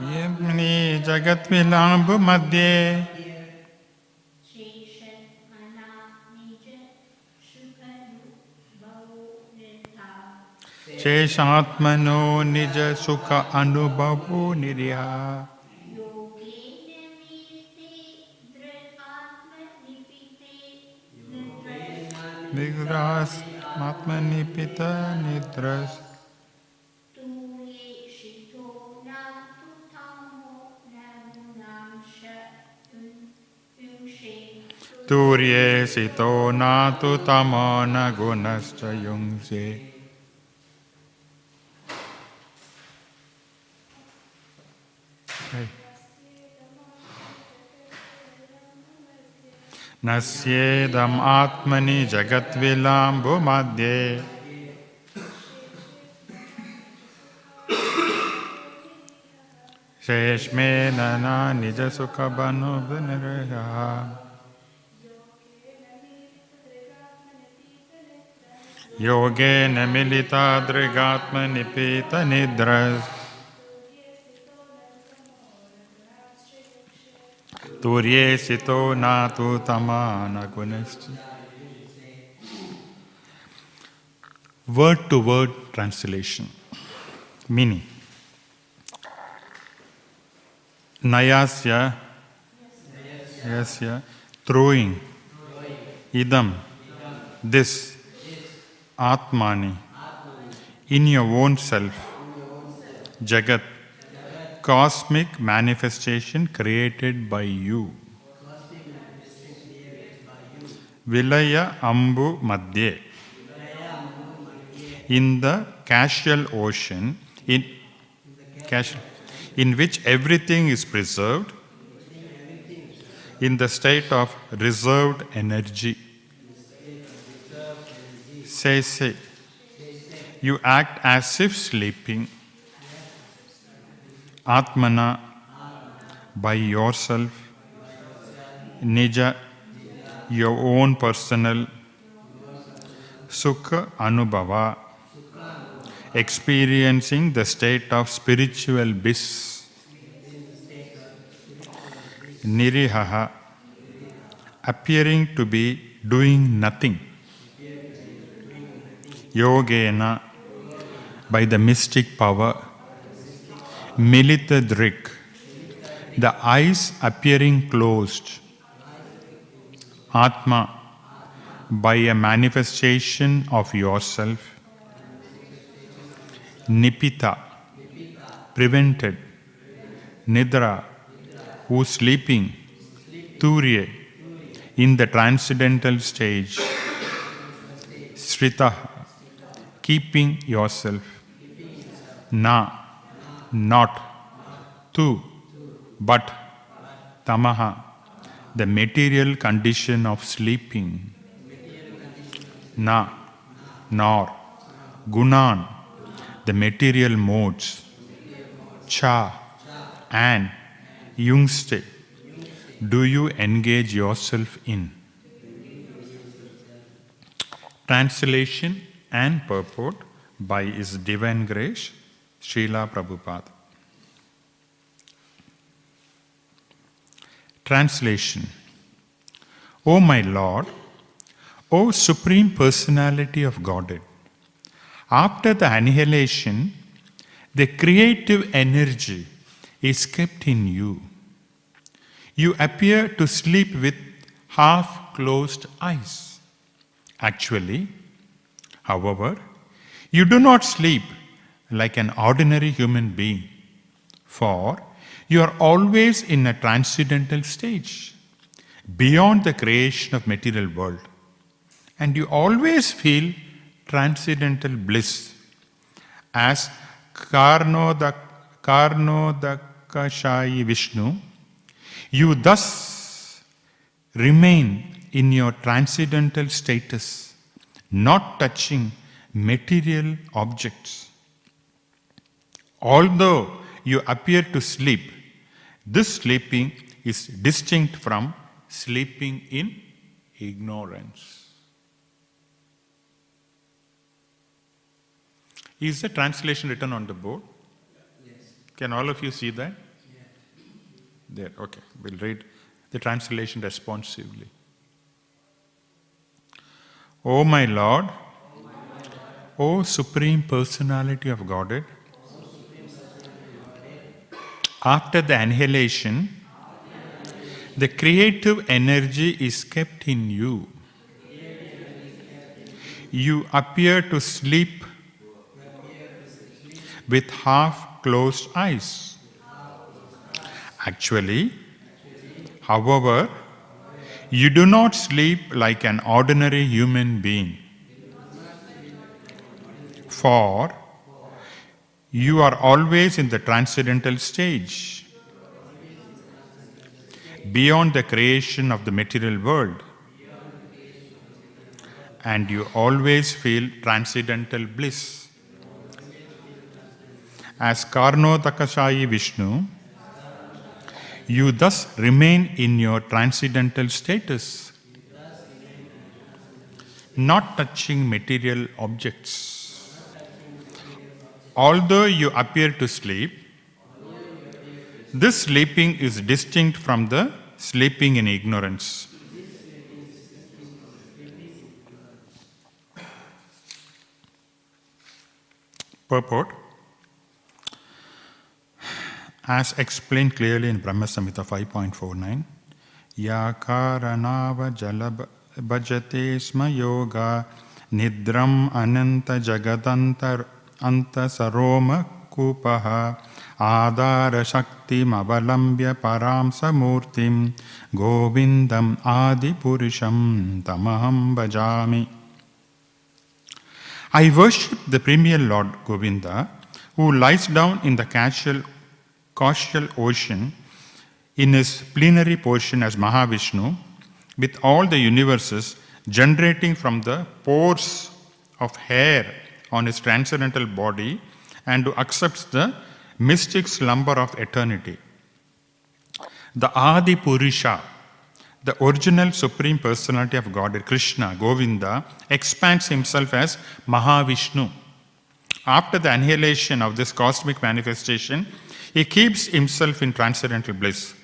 यम्नि जगद्विलाम्ब मध्ये। शेषात्मनो निज सुख अनुभवो निर्या विग्रास्मात्मनिपित निद्रस्। तूर्ये सितो नातु तमो न गुणश्च Okay. नस्येदम् आत्मनि जगद्विलाम्बुमध्ये शेष्मेन न निजसुखबनुभनिर्यः योगे न मिलिता दृगात्म निपीत निद्र। तूर्ये सितो ना तो तमान गुणश्च word to word translation meaning नयास्य यस्य थ्रोइंग इदम this atmani, in your own self, jagat, cosmic manifestation created by you. Vilaya Ambu Madhye. In the casual ocean, in, which everything is preserved, in the state of reserved energy. Say, say. You act as if sleeping. Atmana by yourself, Nija, your own personal, Sukha Anubhava, experiencing the state of spiritual bliss. Nirihaha, appearing to be doing nothing. Yogena, by the mystic power. Milita Drik, the eyes appearing closed. Atma, by a manifestation of yourself. Nipita, prevented. Nidra, who sleeping. Turye, in the transcendental stage. Srita, keeping yourself. Na, not. Tu, but. Tamaha, the material condition of sleeping. Na, nor, gunan, the material modes. Cha, and. Yungste, do you engage yourself in? Translation and purport by His Divine Grace, Srila Prabhupada. Translation O my Lord, O Supreme Personality of Godhead, after the annihilation, the creative energy is kept in you. You appear to sleep with half closed eyes. Actually, however, you do not sleep like an ordinary human being, for you are always in a transcendental stage, beyond the creation of material world, and you always feel transcendental bliss, as Karnodak, Karnodakashayi Vishnu. You thus remain in your transcendental status, not touching material objects. Although you appear to sleep, this sleeping is distinct from sleeping in ignorance. Is the translation written on the board? Yes. Can all of you see that? Yes. There, okay. We'll read the translation responsively. O my Lord, O Supreme Personality of Godhead, after the annihilation, the creative energy is kept in you. You appear to sleep with half closed eyes. Actually, however, you do not sleep like an ordinary human being. For you are always in the transcendental stage, beyond the creation of the material world. And you always feel transcendental bliss. As Karnodakashayi Vishnu, you thus remain in your transcendental status, not touching material objects. Although you appear to sleep, this sleeping is distinct from the sleeping in ignorance. Purport As explained clearly in Brahma Samhita 5.49, Yakaranava jalabhajate sma yoga nidram ananta jagadantar anta saroma kupaha avalambya param samurtim govindam purusham tamaham bhajami. I worship the premier Lord Govinda who lies down in the casual causal ocean in his plenary portion as Mahavishnu, with all the universes generating from the pores of hair on his transcendental body, and who accepts the mystic slumber of eternity. The Adi Purusha, the original supreme personality of God, Krishna, Govinda, expands himself as Mahavishnu. After the annihilation of this cosmic manifestation, he keeps himself in transcendental bliss.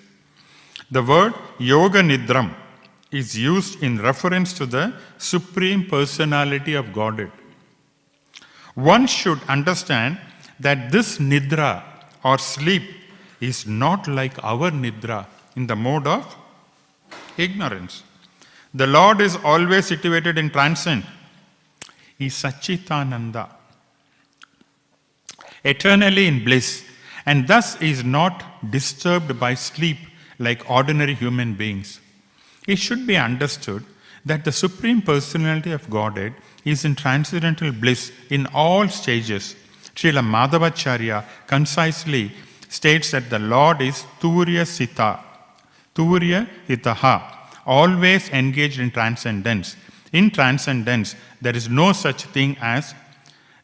The word Yoga Nidram is used in reference to the supreme personality of Godhead. One should understand that this Nidra or sleep is not like our Nidra in the mode of ignorance. The Lord is always situated in transcend. He is Sachitananda, eternally in bliss and thus is not disturbed by sleep like ordinary human beings. It should be understood that the Supreme Personality of Godhead is in transcendental bliss in all stages. Srila Madhavacharya concisely states that the Lord is Turya Sita, Turya Hitaha, always engaged in transcendence. In transcendence, there is no such thing as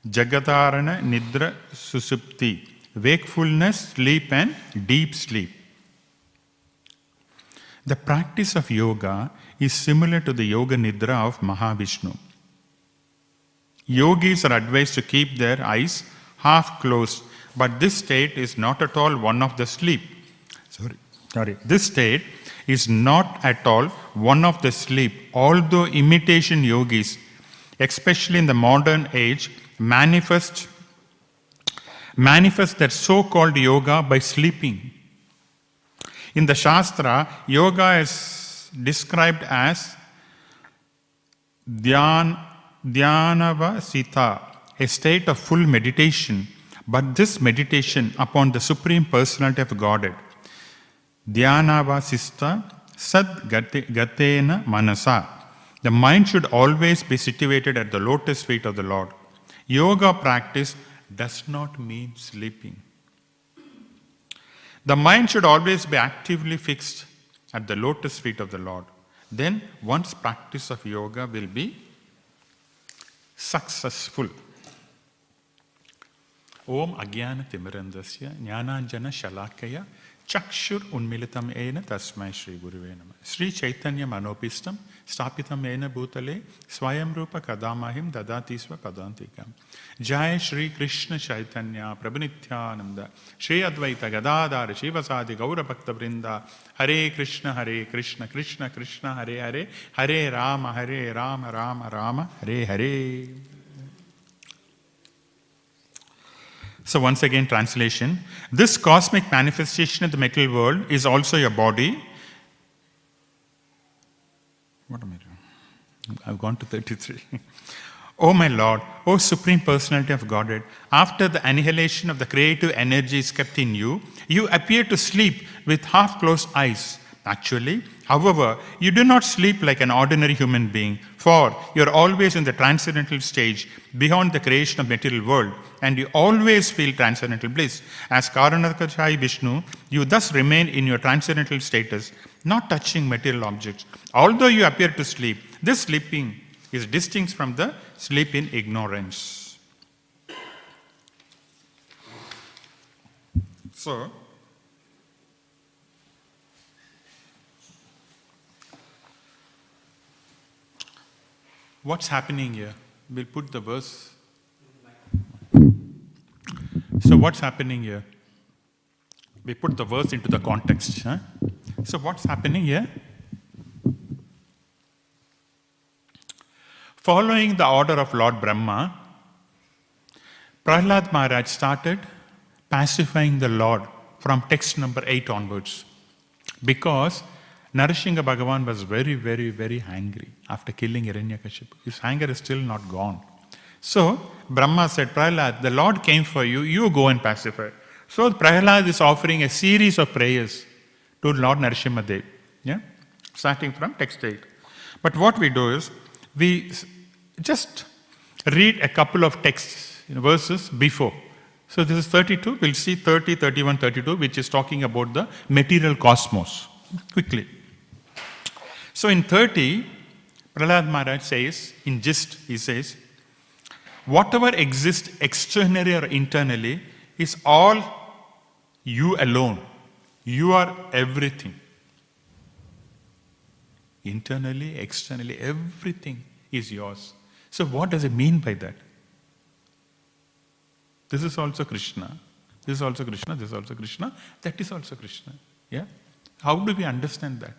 Jagadarana Nidra Susupti, wakefulness, sleep, and deep sleep. The practice of yoga is similar to the yoga nidra of Mahavishnu. Yogis are advised to keep their eyes half closed, but this state is not at all one of the sleep. Sorry, sorry. This state is not at all one of the sleep, although imitation yogis, especially in the modern age, manifest manifest that so called yoga by sleeping. In the Shastra, yoga is described as dhyan, dhyanava sita, a state of full meditation, but this meditation upon the Supreme Personality of Godhead. Dhyanava sista sad gatena manasa. The mind should always be situated at the lotus feet of the Lord. Yoga practice does not mean sleeping. The mind should always be actively fixed at the lotus feet of the Lord. Then one's practice of yoga will be successful. Om അജ്ഞാന തിമിരന്തസ്യ ജ്ഞാനാഞ്ജന ശലാക്കയ ചക്ഷുർ ഉന്മിലിതം ഏന തസ്മൈ ശ്രീ ഗുരുവേ നമ ശ്രീ ചൈതന്യ മനോപിഷ്ടം स्थापितम येन भूतले स्वयं रूप कदामहिम ददाति स्व पदांतिकम जय श्री कृष्ण चैतन्य प्रभु नित्यानंद श्री अद्वैत गदाधार शिवसादि गौर भक्त वृंदा हरे कृष्ण हरे कृष्ण कृष्ण कृष्ण हरे हरे। हरे राम हरे Ram Ram Ram Hare Hare. So, once again, translation. This cosmic manifestation of the material world is also your body. What am I doing? I've gone to 33. oh, my Lord, O Supreme Personality of Godhead, after the annihilation of the creative energy is kept in you, you appear to sleep with half closed eyes. Actually, however, you do not sleep like an ordinary human being, for you are always in the transcendental stage beyond the creation of material world, and you always feel transcendental bliss. As Karanodakashayi Vishnu, you thus remain in your transcendental status, not touching material objects. Although you appear to sleep, this sleeping is distinct from the sleep in ignorance. So, What's happening here? We'll put the verse. So, what's happening here? We put the verse into the context. Huh? So, what's happening here? Following the order of Lord Brahma, Prahlad Maharaj started pacifying the Lord from text number 8 onwards because Narasingha Bhagavan was very, very, very angry after killing Hiranyakashipu. His anger is still not gone. So Brahma said, Prahlad, the Lord came for you, you go and pacify. So Prahlad is offering a series of prayers to Lord Narasimhadev, yeah? starting from text 8. But what we do is, we just read a couple of texts, you know, verses before. So this is 32, we'll see 30, 31, 32, which is talking about the material cosmos. Quickly. So in 30, Prahlad Maharaj says, in gist, he says, whatever exists externally or internally is all you alone. You are everything. Internally, externally, everything is yours. So, what does it mean by that? This is also Krishna. This is also Krishna. This is also Krishna. That is also Krishna. Yeah? How do we understand that?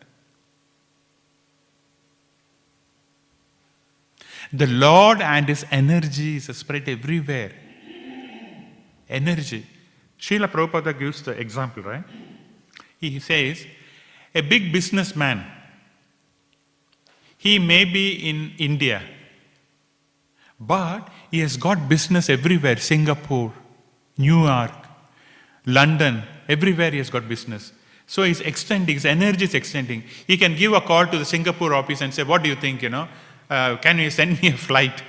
The Lord and His energy is spread everywhere. Energy. Srila Prabhupada gives the example, right? He says, a big businessman, he may be in India, but he has got business everywhere Singapore, New York, London, everywhere he has got business. So he's extending, his energy is extending. He can give a call to the Singapore office and say, What do you think? You know, uh, can you send me a flight?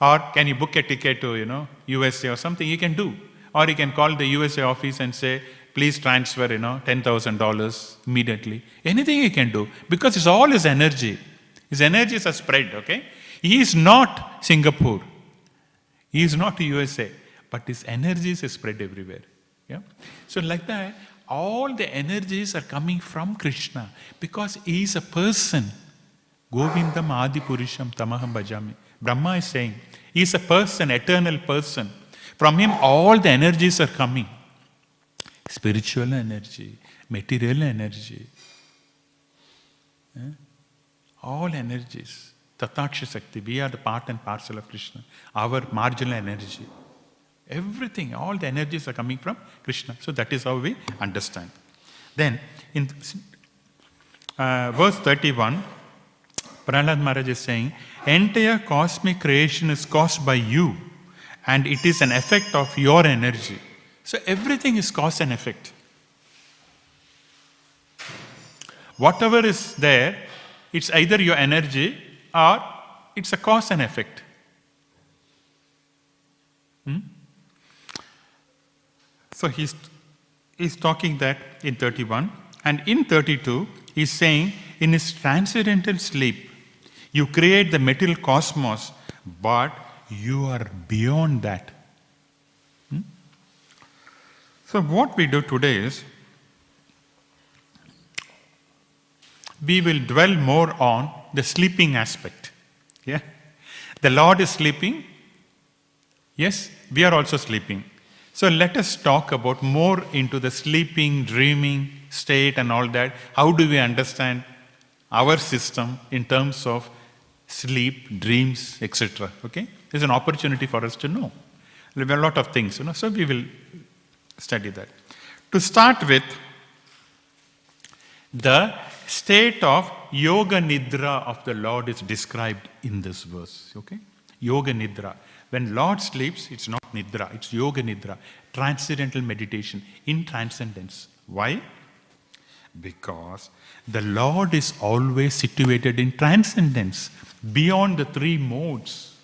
Or can you book a ticket to, you know, USA or something? He can do. Or he can call the USA office and say, please transfer, you know, $10,000 immediately. Anything he can do because it's all his energy. His energies are spread, okay? He is not Singapore. He is not USA, but his energies are spread everywhere. Yeah? So, like that, all the energies are coming from Krishna because he is a person. Govindam Adi Purusham Tamaham Bhajami. Brahma is saying, he is a person, eternal person. From him, all the energies are coming spiritual energy, material energy, eh? all energies. Tatastha Sakti, we are the part and parcel of Krishna, our marginal energy. Everything, all the energies are coming from Krishna. So that is how we understand. Then, in uh, verse 31, Prahlad Maharaj is saying, entire cosmic creation is caused by you and it is an effect of your energy. So everything is cause and effect. Whatever is there, it's either your energy or it's a cause and effect. Hmm? So he's, he's talking that in 31. And in 32, he's saying, in his transcendental sleep, you create the material cosmos, but you are beyond that. So, what we do today is we will dwell more on the sleeping aspect. Yeah? The Lord is sleeping. Yes, we are also sleeping. So let us talk about more into the sleeping, dreaming state and all that. How do we understand our system in terms of sleep, dreams, etc. Okay? There's an opportunity for us to know. There are a lot of things, you know, so we will study that. To start with, the state of yoga nidra of the Lord is described in this verse. Okay? Yoga nidra. When Lord sleeps, it's not nidra, it's yoga nidra, transcendental meditation in transcendence. Why? Because the Lord is always situated in transcendence, beyond the three modes.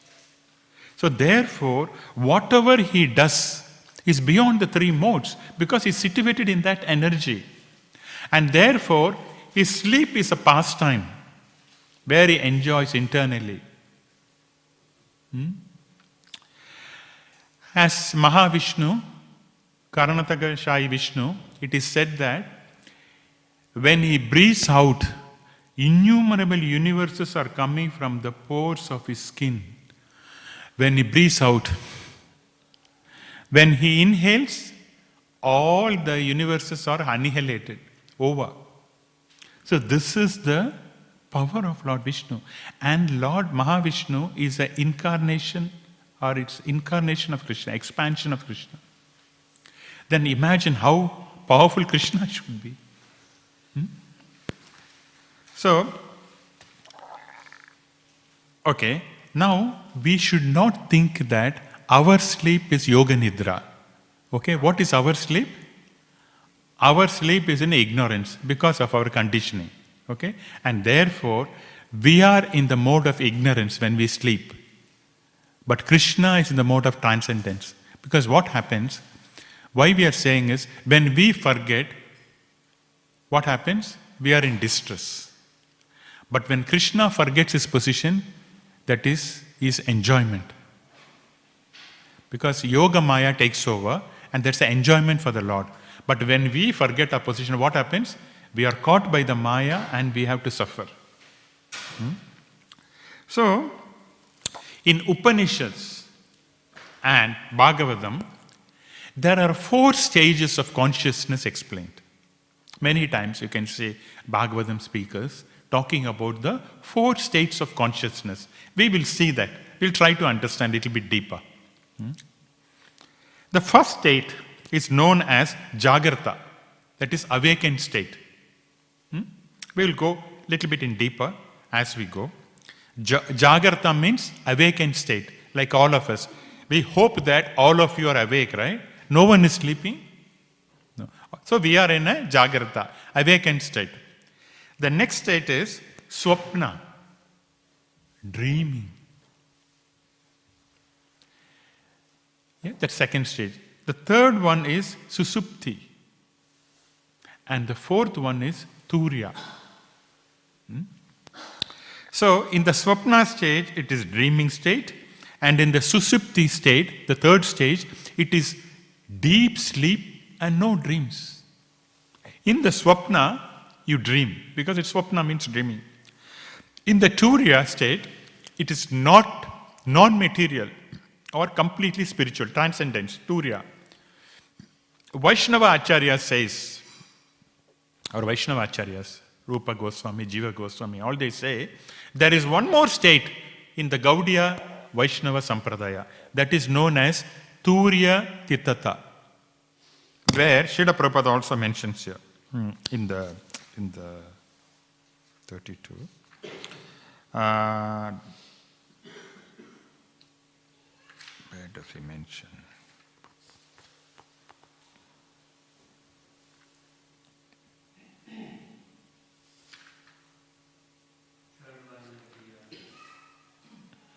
So, therefore, whatever he does is beyond the three modes because he's situated in that energy. And therefore, his sleep is a pastime where he enjoys internally. Hmm? As Mahavishnu, Karanodakashayi Vishnu, it is said that when he breathes out, innumerable universes are coming from the pores of his skin. When he breathes out, when he inhales, all the universes are annihilated, over. So, this is the power of Lord Vishnu. And Lord Mahavishnu is an incarnation or it's incarnation of Krishna, expansion of Krishna. Then imagine how powerful Krishna should be. Hmm? So, okay, now we should not think that our sleep is yoga nidra. Okay, what is our sleep? Our sleep is in ignorance because of our conditioning. Okay, and therefore we are in the mode of ignorance when we sleep. But Krishna is in the mode of transcendence. Because what happens, why we are saying is, when we forget, what happens? We are in distress. But when Krishna forgets his position, that is his enjoyment. Because Yoga Maya takes over, and that's the enjoyment for the Lord. But when we forget our position, what happens? We are caught by the Maya and we have to suffer. Hmm? So, in Upanishads and Bhagavatam, there are four stages of consciousness explained. Many times you can see Bhagavatam speakers talking about the four states of consciousness. We will see that. We'll try to understand a little bit deeper. The first state is known as Jagrata, that is awakened state. Hmm? We will go a little bit in deeper as we go. Jagrata means awakened state, like all of us. We hope that all of you are awake, right? No one is sleeping. No. So we are in a Jagrata, awakened state. The next state is Swapna, dreaming. Yeah, that second stage. The third one is Susupti. And the fourth one is Turiya. Hmm? So, in the Swapna stage, it is dreaming state. And in the Susupti state, the third stage, it is deep sleep and no dreams. In the Swapna, you dream because it's Swapna means dreaming. In the Turiya state, it is not non material or completely spiritual, transcendence, Turiya. Vaishnava Acharya says, or Vaishnava Acharyas, Rupa Goswami, Jiva Goswami, all they say, there is one more state in the Gaudiya Vaishnava Sampradaya that is known as Turiya Titata, where Srila Prabhupada also mentions here hmm, in the, in the 32. Uh, does he mention?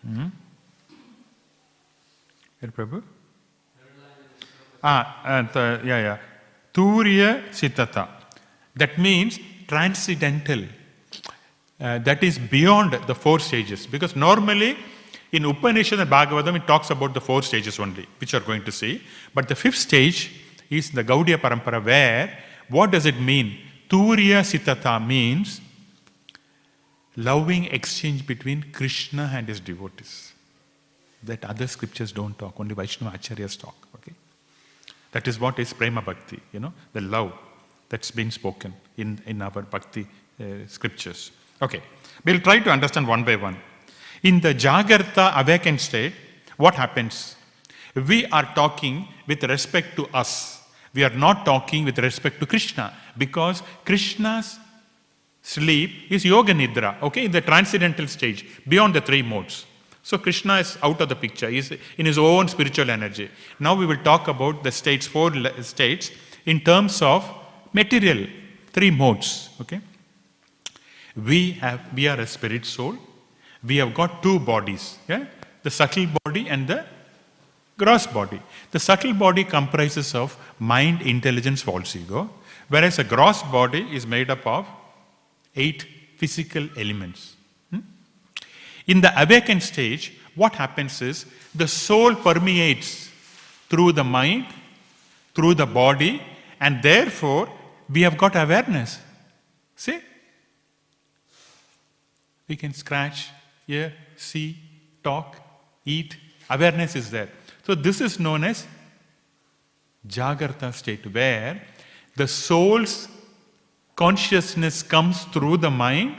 Hmm? Here, Prabhu? Ah, uh, the, yeah, yeah. Turiya Sitata. That means transcendental. Uh, that is beyond the four stages. Because normally in Upanishad and Bhagavatam it talks about the four stages only, which you are going to see. But the fifth stage is the Gaudiya Parampara, where what does it mean? Turiya Sitata means loving exchange between Krishna and his devotees. That other scriptures don't talk, only Vaishnava Acharyas talk. Okay? That is what is Prema Bhakti, you know, the love that's been spoken in, in our Bhakti uh, scriptures. Okay, we'll try to understand one by one. In the Jagrata awakened state, what happens? We are talking with respect to us. We are not talking with respect to Krishna because Krishna's sleep is yoga nidra, okay, in the transcendental stage, beyond the three modes. So Krishna is out of the picture, he's in his own spiritual energy. Now we will talk about the states, four states, in terms of material, three modes, okay. We have, we are a spirit soul. We have got two bodies, yeah, the subtle body and the gross body. The subtle body comprises of mind, intelligence, false ego, whereas a gross body is made up of eight physical elements. Hmm? In the awakened stage, what happens is the soul permeates through the mind, through the body, and therefore we have got awareness. See? We can scratch, hear, see, talk, eat. Awareness is there. So, this is known as Jagrata state, where the soul's consciousness comes through the mind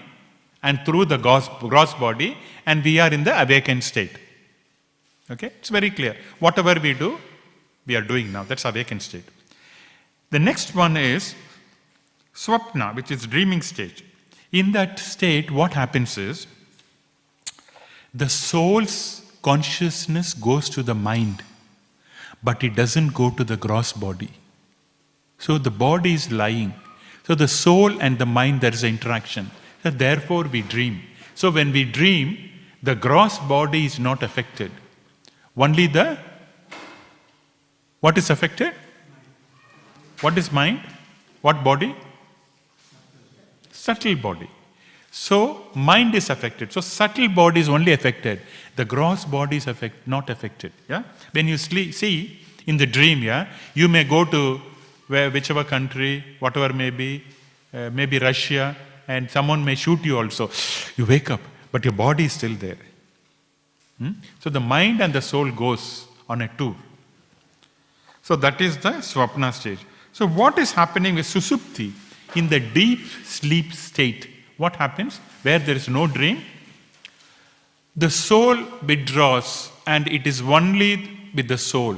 and through the gross, body, and we are in the awakened state. Okay? It's very clear. Whatever we do, we are doing now. That's awakened state. The next one is Swapna, which is dreaming stage. In that state, what happens is the soul's consciousness goes to the mind, but it doesn't go to the gross body. So the body is lying. So the soul and the mind, there is an interaction. So therefore, we dream. So when we dream, the gross body is not affected. Only the what is affected? What is mind? What body? Subtle body. So mind is affected. So subtle body is only affected. The gross body is affect, not affected. Yeah. When you sleep, see in the dream, yeah, you may go to where whichever country, whatever may be, uh, maybe Russia, and someone may shoot you also. You wake up, but your body is still there. Hmm? So the mind and the soul goes on a tour. So that is the swapna stage. So what is happening with susupti in the deep sleep state? What happens where there is no dream? The soul withdraws, and it is only with the soul.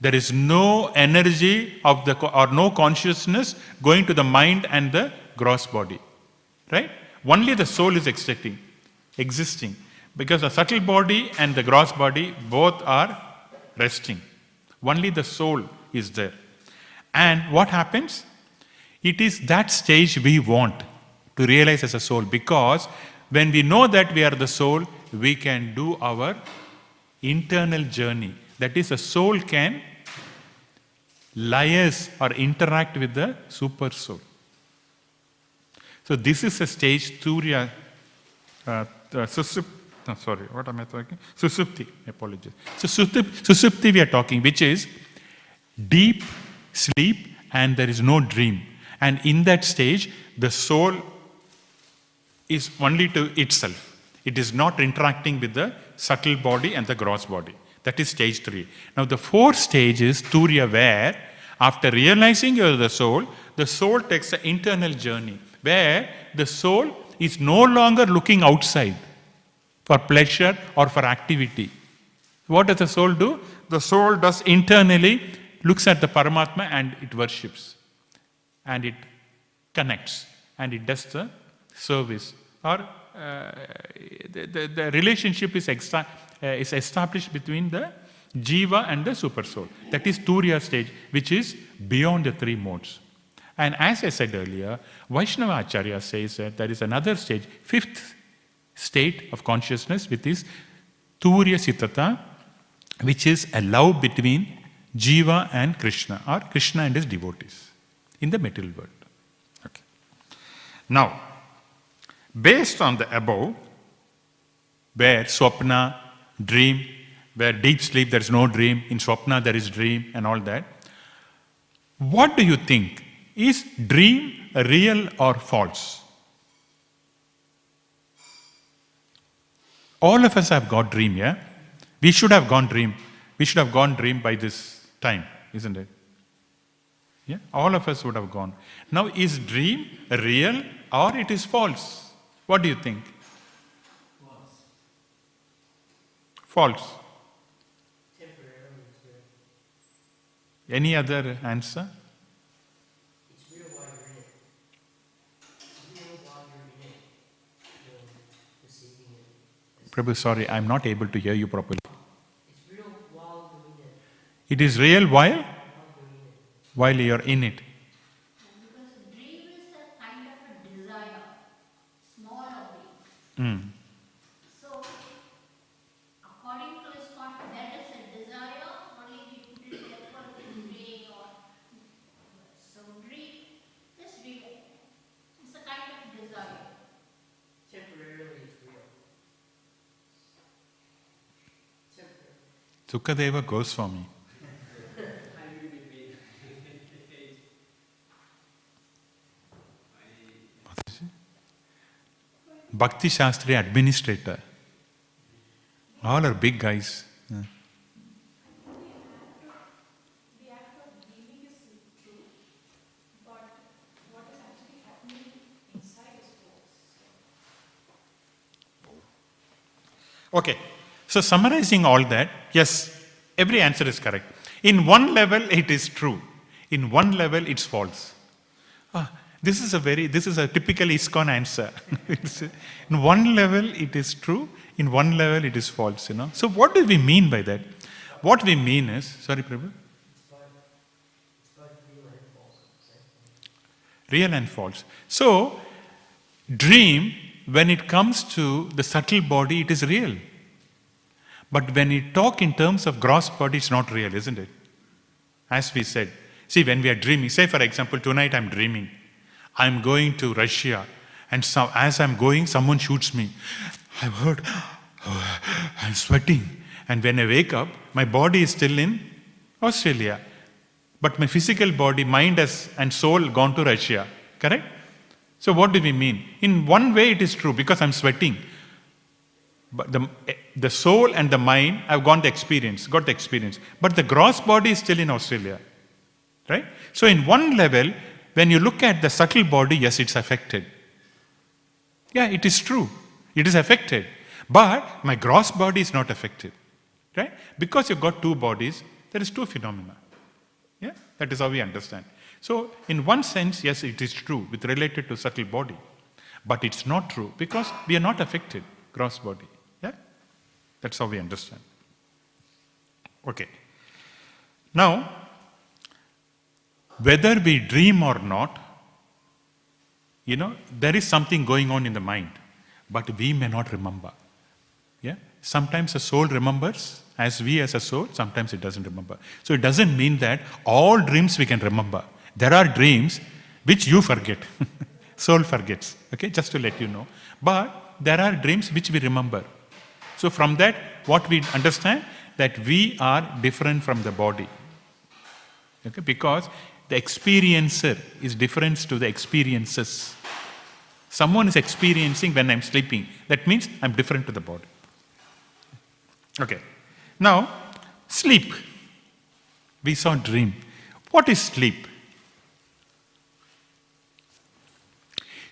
There is no energy of the or no consciousness going to the mind and the gross body. Right? Only the soul is existing, existing. Because the subtle body and the gross body both are resting. Only the soul is there. And what happens? It is that stage we want to realize as a soul because when we know that we are the soul, we can do our internal journey. That is, a soul can liaise or interact with the super soul. So, this is a stage Turiya, uh, uh, susup, no, sorry, what am I talking? Susupti, apologies. So, susup, susupti we are talking, which is deep sleep and there is no dream. And in that stage, the soul is only to itself. It is not interacting with the subtle body and the gross body. That is stage three. Now, the fourth stage is Turiya, where after realizing you are the soul, the soul takes an internal journey where the soul is no longer looking outside for pleasure or for activity. What does the soul do? The soul does internally, looks at the Paramatma and it worships. And it connects and it does the service. Or uh, the, the, the, relationship is, extra, uh, is established between the jiva and the super soul. That is Turiya stage, which is beyond the three modes. And as I said earlier, Vaishnava Acharya says that there is another stage, fifth state of consciousness, which is Turiya Sitata, which is a love between Jiva and Krishna, or Krishna and his devotees in the material world. Okay. Now, based on the above, where Swapna, dream, where deep sleep there is no dream, in Swapna there is dream, and all that, what do you think? Is dream real or false? All of us have got dream, yeah? We should have gone dream. We should have gone dream by this time, isn't it? Yeah? All of us would have gone. Now, is dream real or it is false? What do you think? False. Any other answer? It's real while you're in it. It's real while you're in it. You're receiving it. Prabhu, sorry, I'm not able to hear you properly. It's real while you're it. It is real while? While you're in it. While you're in it. Because dream is a kind of a desire, small of it. Mm. So, according to ISKCON, that is a desire, only we put it therefore in dream or. So, dream is real. It's a kind of desire. Temporarily, it's real. Temporary. Sukadeva Goswami. Bhakti Shastri administrator. All are big guys. Okay. So summarizing all that, yes, every answer is correct. In one level, it is true. In one level, it's false. Ah, this is a very, this is a typical ISKCON answer. In one level, it is true. In one level, it is false. You know. So what do we mean by that? What we mean is, sorry, Prabhu. Real and false. So, dream, when it comes to the subtle body, it is real. But when we talk in terms of gross body, it's not real, isn't it? As we said. See, when we are dreaming, say for example, tonight I'm dreaming. I'm going to Russia, and so, as I'm going, someone shoots me. I've heard, I'm sweating. And when I wake up, my body is still in Australia. But my physical body, mind has, and soul gone to Russia. Correct? So, what do we mean? In one way, it is true because I'm sweating. But the, the soul and the mind have gone the experience, got the experience. But the gross body is still in Australia. Right? So, in one level, when you look at the subtle body, yes, it's affected. Yeah, it is true. It is affected. But my gross body is not affected. Right? Because you've got two bodies, there is two phenomena. Yeah? That is how we understand. So, in one sense, yes, it is true with related to subtle body. But it's not true because we are not affected, gross body. That's how we understand. Okay. Now, whether we dream or not, you know, there is something going on in the mind, but we may not remember. Yeah? Sometimes a soul remembers, as we as a soul, sometimes it doesn't remember. So it doesn't mean that all dreams we can remember. There are dreams which you forget. soul forgets. Okay, just to let you know. But there are dreams which we remember. So from that, what we understand that we are different from the body. Okay, because the experiencer is different to the experiences. Someone is experiencing when I'm sleeping. That means I'm different to the body. Okay. Now, sleep. We saw dream. What is sleep?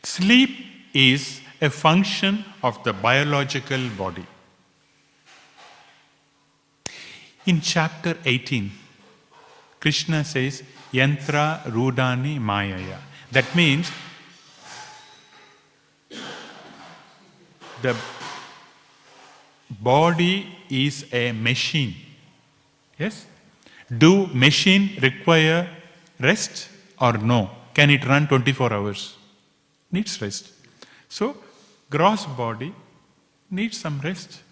Sleep is a function of the biological body. In chapter 18, Krishna says, Yantrarudhani Mayaya. That means the body is a machine. Yes? Do machine require rest or no? Can it run 24 hours? Needs rest. So, gross body needs some rest.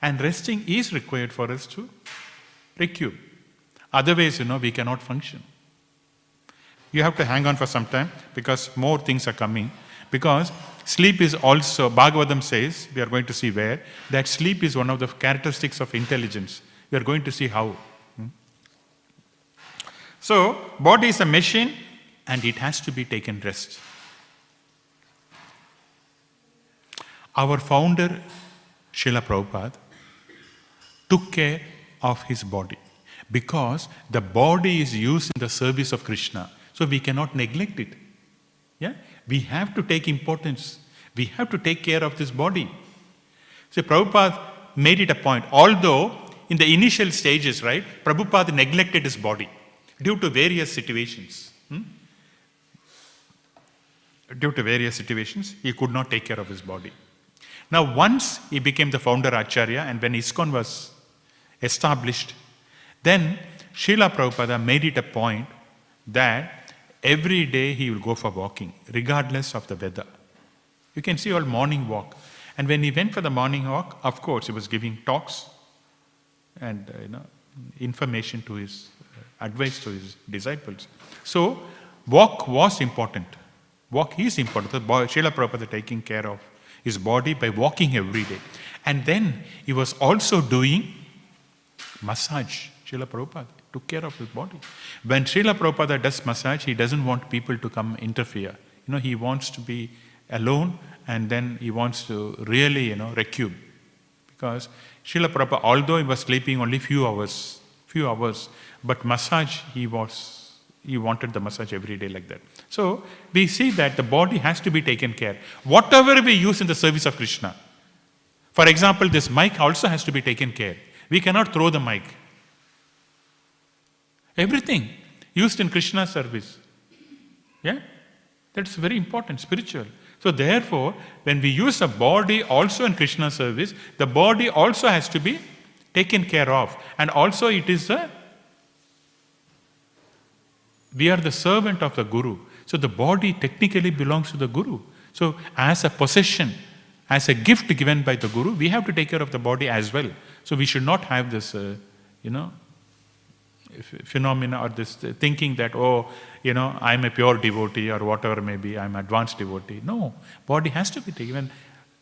And resting is required for us to recoup. Otherwise, you know, we cannot function. You have to hang on for some time because more things are coming. Because sleep is also, Bhagavatam says, we are going to see where, that sleep is one of the characteristics of intelligence. We are going to see how. Hmm? So, body is a machine and it has to be taken rest. Our founder, Srila Prabhupada, took care of his body because the body is used in the service of Krishna. So we cannot neglect it. Yeah? We have to take importance. We have to take care of this body. So Prabhupada made it a point. Although in the initial stages, right, Prabhupada neglected his body due to various situations. hmm? Due to various situations, he could not take care of his body. Now, once he became the founder Acharya, and when ISKCON was established, then Srila Prabhupada made it a point that every day he will go for walking, regardless of the weather. You can see all morning walk. And when he went for the morning walk, of course, he was giving talks and uh, you know information to his uh, advice to his disciples. So walk was important. Walk is important. Srila Prabhupada taking care of his body by walking every day. And then he was also doing massage. Srila Prabhupada took care of his body. When Srila Prabhupada does massage, he doesn't want people to come interfere. You know, he wants to be alone and then he wants to really, you know, recoup. Because Srila Prabhupada, although he was sleeping only few hours, few hours, but massage he was he wanted the massage every day like that. So we see that the body has to be taken care. Whatever we use in the service of Krishna. For example, this mic also has to be taken care. We cannot throw the mic. Everything used in Krishna service. Yeah? That's very important, spiritual. So therefore, when we use a body also in Krishna service, the body also has to be taken care of. And also it is a we are the servant of the Guru. So the body technically belongs to the Guru. So, as a possession, as a gift given by the Guru, we have to take care of the body as well. So, we should not have this, uh, you know, ph- phenomena or this thinking that, oh, you know, I'm a pure devotee or whatever maybe, I'm advanced devotee. No, body has to be taken.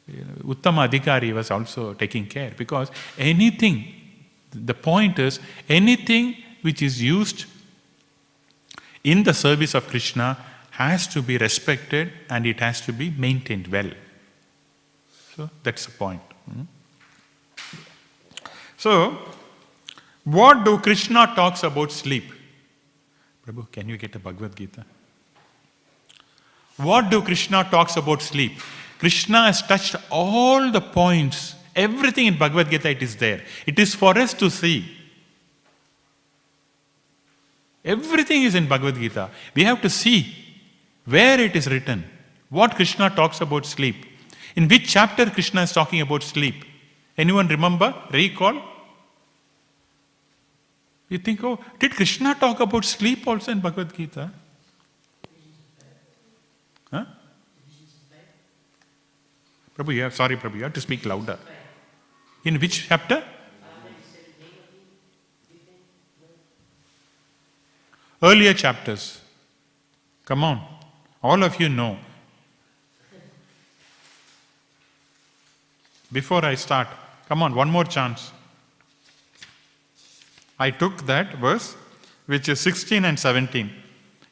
You know, Uttama Adhikari was also taking care because anything, the point is, anything which is used in the service of Krishna has to be respected and it has to be maintained well. So that's the point. Hmm? So, what do Krishna talks about sleep? Prabhu, can you get a Bhagavad Gita? What do Krishna talks about sleep? Krishna has touched all the points. Everything in Bhagavad Gita it is there. It is for us to see. Everything is in Bhagavad Gita. We have to see where it is written, what Krishna talks about sleep. In which chapter Krishna is talking about sleep? Anyone remember? Recall? You think, oh, did Krishna talk about sleep also in Bhagavad Gita? Huh? Prabhu, have, sorry, Prabhu, you have to speak louder. In which chapter? Earlier chapters. Come on. All of you know. Before I start, come on, one more chance. I took that verse, which is 16 and 17.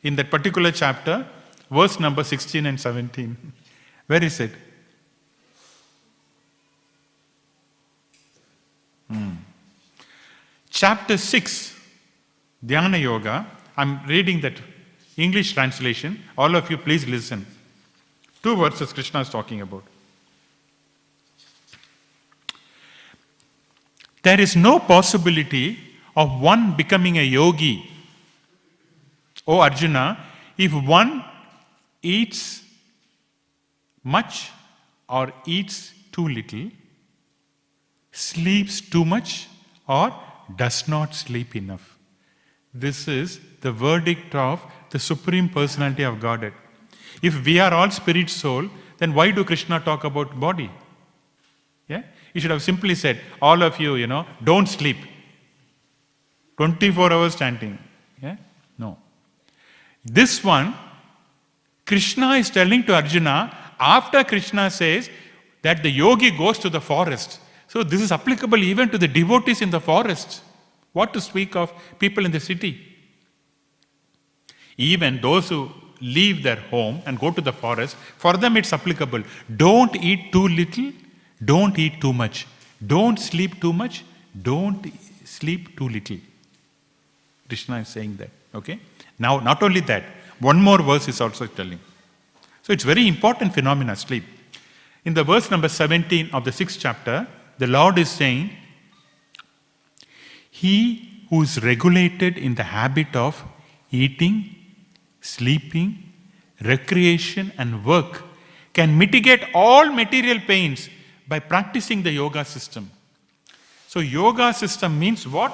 In that particular chapter, verse number 16 and 17. Where is it? Hmm. Chapter 6, Dhyana Yoga. I'm reading that English translation. All of you, please listen. Two verses Krishna is talking about. There is no possibility of one becoming a yogi, O Arjuna, if one eats much or eats too little, sleeps too much, or does not sleep enough. This is the verdict of the Supreme Personality of Godhead. If we are all spirit soul, then why do Krishna talk about body? He should have simply said, all of you, you know, don't sleep. 24 hours chanting. Yeah? No. This one, Krishna is telling to Arjuna, after Krishna says that the yogi goes to the forest. So this is applicable even to the devotees in the forest. What to speak of people in the city? Even those who leave their home and go to the forest, for them it's applicable. Don't eat too little, Don't eat too much. Don't sleep too much. Don't sleep too little. Krishna is saying that. Okay? Now, not only that, one more verse is also telling. So it's very important phenomena, sleep. In the verse number 17 of the sixth chapter, the Lord is saying, He who is regulated in the habit of eating, sleeping, recreation, and work can mitigate all material pains by practicing the yoga system. So, yoga system means what?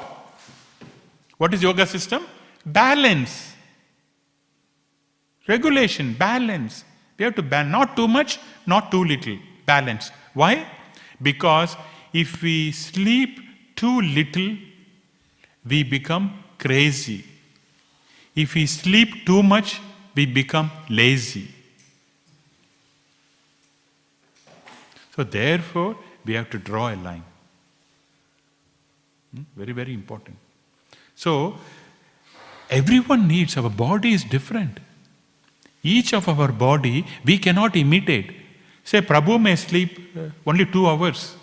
What is yoga system? Balance. Regulation, balance. We have to ban not too much, not too little. Balance. Why? Because if we sleep too little, we become crazy. If we sleep too much, we become lazy. So, therefore, we have to draw a line. Hmm? Very, very important. So, everyone needs, our body is different. Each of our body, we cannot imitate. Say, Prabhu may sleep uh, only two hours.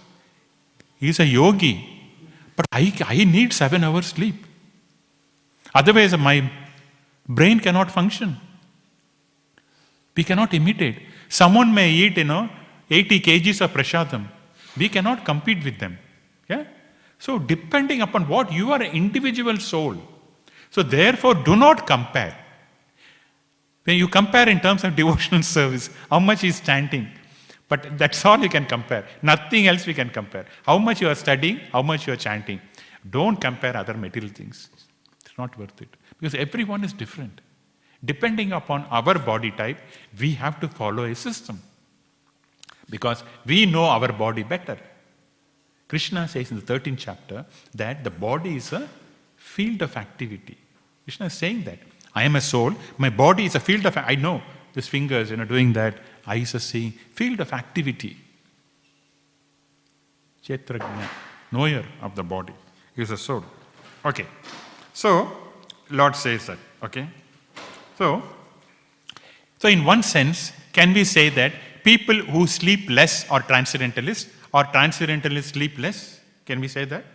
He is a yogi. But I, I need seven hours sleep. Otherwise, my brain cannot function. We cannot imitate. Someone may eat, you know, 80 kgs of prashadam. We cannot compete with them. Yeah? So, depending upon what you are an individual soul. So, therefore, do not compare. When you compare in terms of devotional service, how much is chanting? But that's all you can compare. Nothing else we can compare. How much you are studying, how much you are chanting. Don't compare other material things. It's not worth it. Because everyone is different. Depending upon our body type, we have to follow a system. Because we know our body better. Krishna says in the 13th chapter that the body is a field of activity. Krishna is saying that. I am a soul, my body is a field of I know this fingers, you know, doing that, eyes are seeing, field of activity. Kshetrajna, knower of the body, is a soul. Okay. So, Lord says that. Okay. So, so in one sense, can we say that people who sleep less are transcendentalists or transcendentalists sleep less? Can we say that?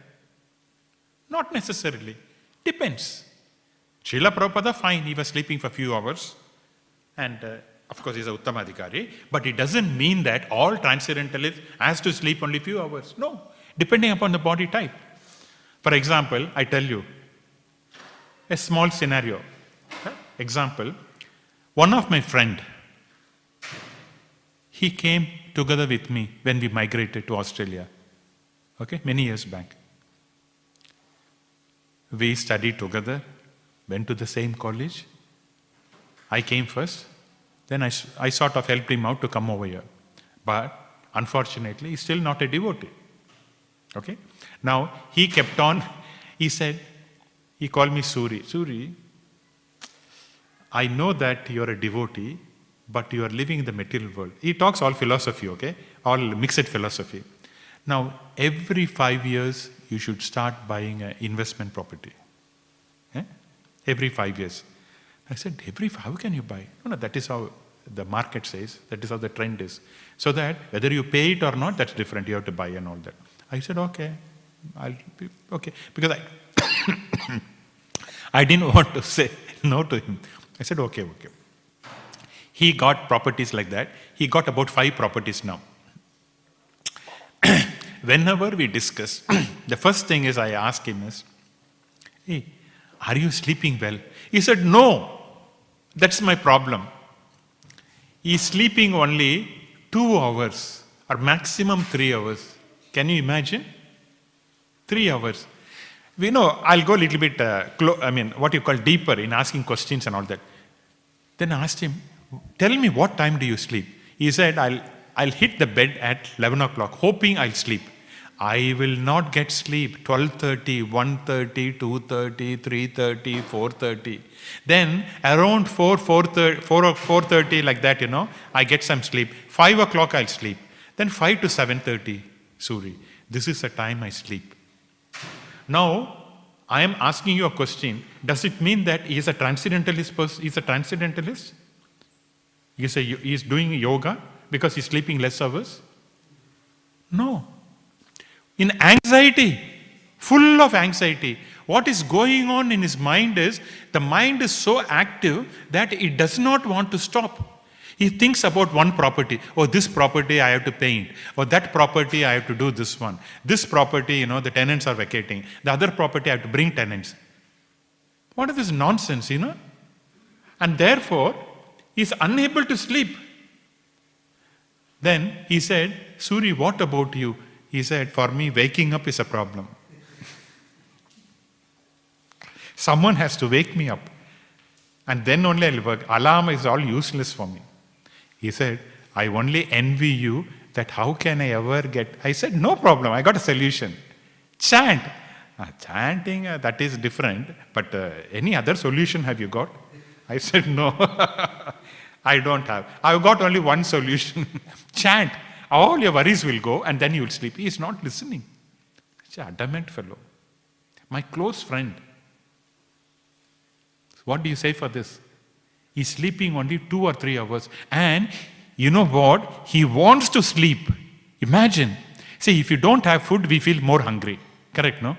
Not necessarily. Depends. Srila Prabhupada, fine, he was sleeping for a few hours. And uh, of course, he's a Uttamadhikari. But it doesn't mean that all transcendentalists has to sleep only a few hours. No. Depending upon the body type. For example, I tell you a small scenario. Example, one of my friend, he came together with me when we migrated to Australia. Okay, many years back. We studied together, went to the same college. I came first, then I, I sort of helped him out to come over here. But unfortunately, he's still not a devotee. Okay? Now, he kept on, he said, he called me Suri. Suri, I know that you're a devotee, but you are living in the material world. He talks all philosophy, okay? All mixed philosophy. Now, every five years, you should start buying an investment property. Eh? Every five years. I said, every five. how can you buy? No, no, that is how the market says. That is how the trend is. So that whether you pay it or not, that's different. You have to buy and all that. I said, okay, I'll be okay because I I didn't want to say no to him. I said, okay, okay. He got properties like that. He got about five properties now. Whenever we discuss, the first thing is I ask him is, hey, are you sleeping well? He said, no, that's my problem. He's sleeping only two hours or maximum three hours. Can you imagine? Three hours. We know, I'll go a little bit, uh, clo- I mean, what you call deeper in asking questions and all that. Then I asked him, tell me what time do you sleep? He said, I'll, I'll hit the bed at 11 o'clock, hoping I'll sleep. I will not get sleep 12.30, 1.30, 2.30, 3.30, 4.30. Then around 4, 4.30, 4, or 4.30 like that, you know, I get some sleep. 5 o'clock I'll sleep. Then 5 to 7.30, Suri. This is the time I sleep. Now, I am asking you a question. Does it mean that he is a transcendentalist person? He is a transcendentalist? He say a, he is doing yoga because he's sleeping less hours? No. In anxiety, full of anxiety. What is going on in his mind is the mind is so active that it does not want to stop. He thinks about one property. Oh, this property I have to paint. Or that property I have to do this one. This property, you know, the tenants are vacating. The other property I have to bring tenants. What is this nonsense, you know? And therefore, he is unable to sleep. Then he said, Suri, what about you? He said, For me, waking up is a problem. Someone has to wake me up. And then only I'll work. Alarm is all useless for me. He said, I only envy you that how can I ever get. I said, No problem. I got a solution. Chant. Ah, chanting, uh, that is different. But uh, any other solution have you got? I said, No. I don't have. I've got only one solution. Chant. All your worries will go and then you will sleep. He is not listening. Such an adamant fellow. My close friend. What do you say for this? He's sleeping only two or three hours. And you know what? He wants to sleep. Imagine. See, if you don't have food, we feel more hungry. Correct, no?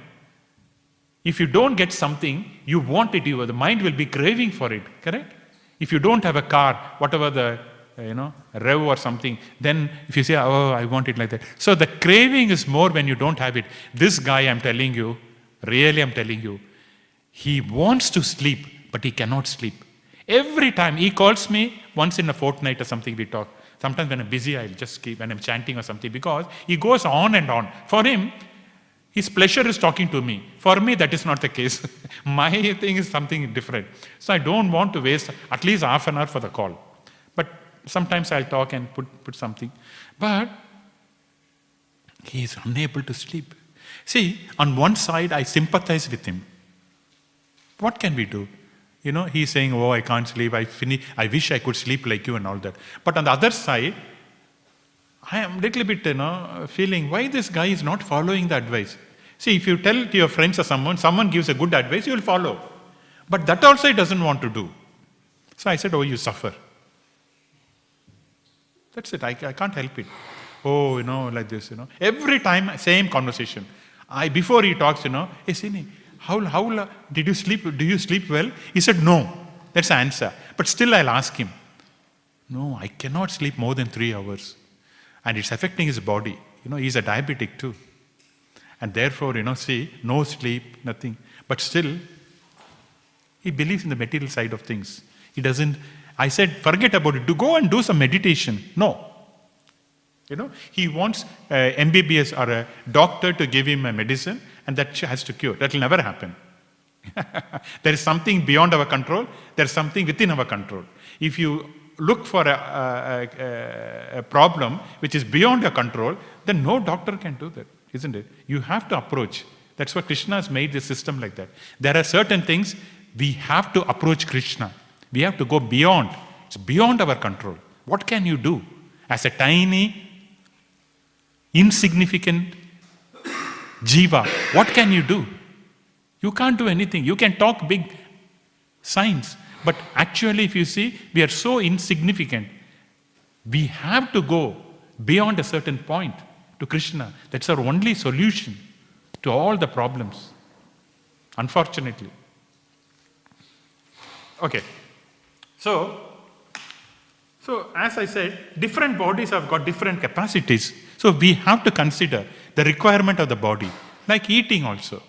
If you don't get something, you want it, you, the mind will be craving for it. Correct? If you don't have a car, whatever the, you know, rev or something, then if you say, oh, I want it like that. So the craving is more when you don't have it. This guy, I'm telling you, really, I'm telling you, he wants to sleep, but he cannot sleep. Every time he calls me, once in a fortnight or something, we talk. Sometimes when I'm busy, I'll just keep, when I'm chanting or something, because he goes on and on. For him, his pleasure is talking to me. For me, that is not the case. My thing is something different. So I don't want to waste at least half an hour for the call. But sometimes I'll talk and put, put something. But he is unable to sleep. See, on one side, I sympathize with him. What can we do? You know, he's saying, Oh, I can't sleep. I, finish, I wish I could sleep like you and all that. But on the other side, I am little bit, you know, feeling why this guy is not following the advice. See, if you tell to your friends or someone, someone gives a good advice, you will follow. But that also he doesn't want to do. So I said, Oh, you suffer. That's it. I, I can't help it. Oh, you know, like this, you know. Every time, same conversation. I before he talks, you know, hey Sini, how how did you sleep? Do you sleep well? He said, No. That's the answer. But still I'll ask him. No, I cannot sleep more than three hours. And it's affecting his body. You know, he's a diabetic too. And therefore, you know, see, no sleep, nothing. But still, he believes in the material side of things. He doesn't, I said, forget about it. Do go and do some meditation. No. You know, he wants a MBBS or a doctor to give him a medicine and that has to cure. That will never happen. there is something beyond our control, there is something within our control. If you look for a, a, a, a problem which is beyond your control, then no doctor can do that, isn't it? You have to approach. That's why Krishna has made the system like that. There are certain things we have to approach Krishna. We have to go beyond. It's beyond our control. What can you do as a tiny, insignificant jiva? What can you do? You can't do anything. You can talk big science, but actually, if you see, we are so insignificant. We have to go beyond a certain point to Krishna. That's our only solution to all the problems. Unfortunately. Okay. So, so as I said, different bodies have got different capacities. So we have to consider the requirement of the body, like eating also.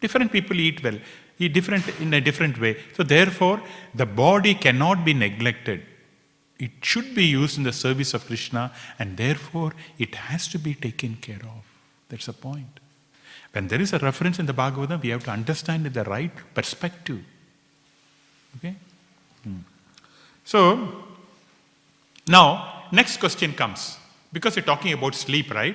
Different people eat well, eat different in a different way. So therefore, the body cannot be neglected. It should be used in the service of Krishna, and therefore it has to be taken care of. That's the point. When there is a reference in the Bhagavatam, we have to understand in the right perspective. Okay? Hmm. So, now, next question comes. Because we're talking about sleep, right?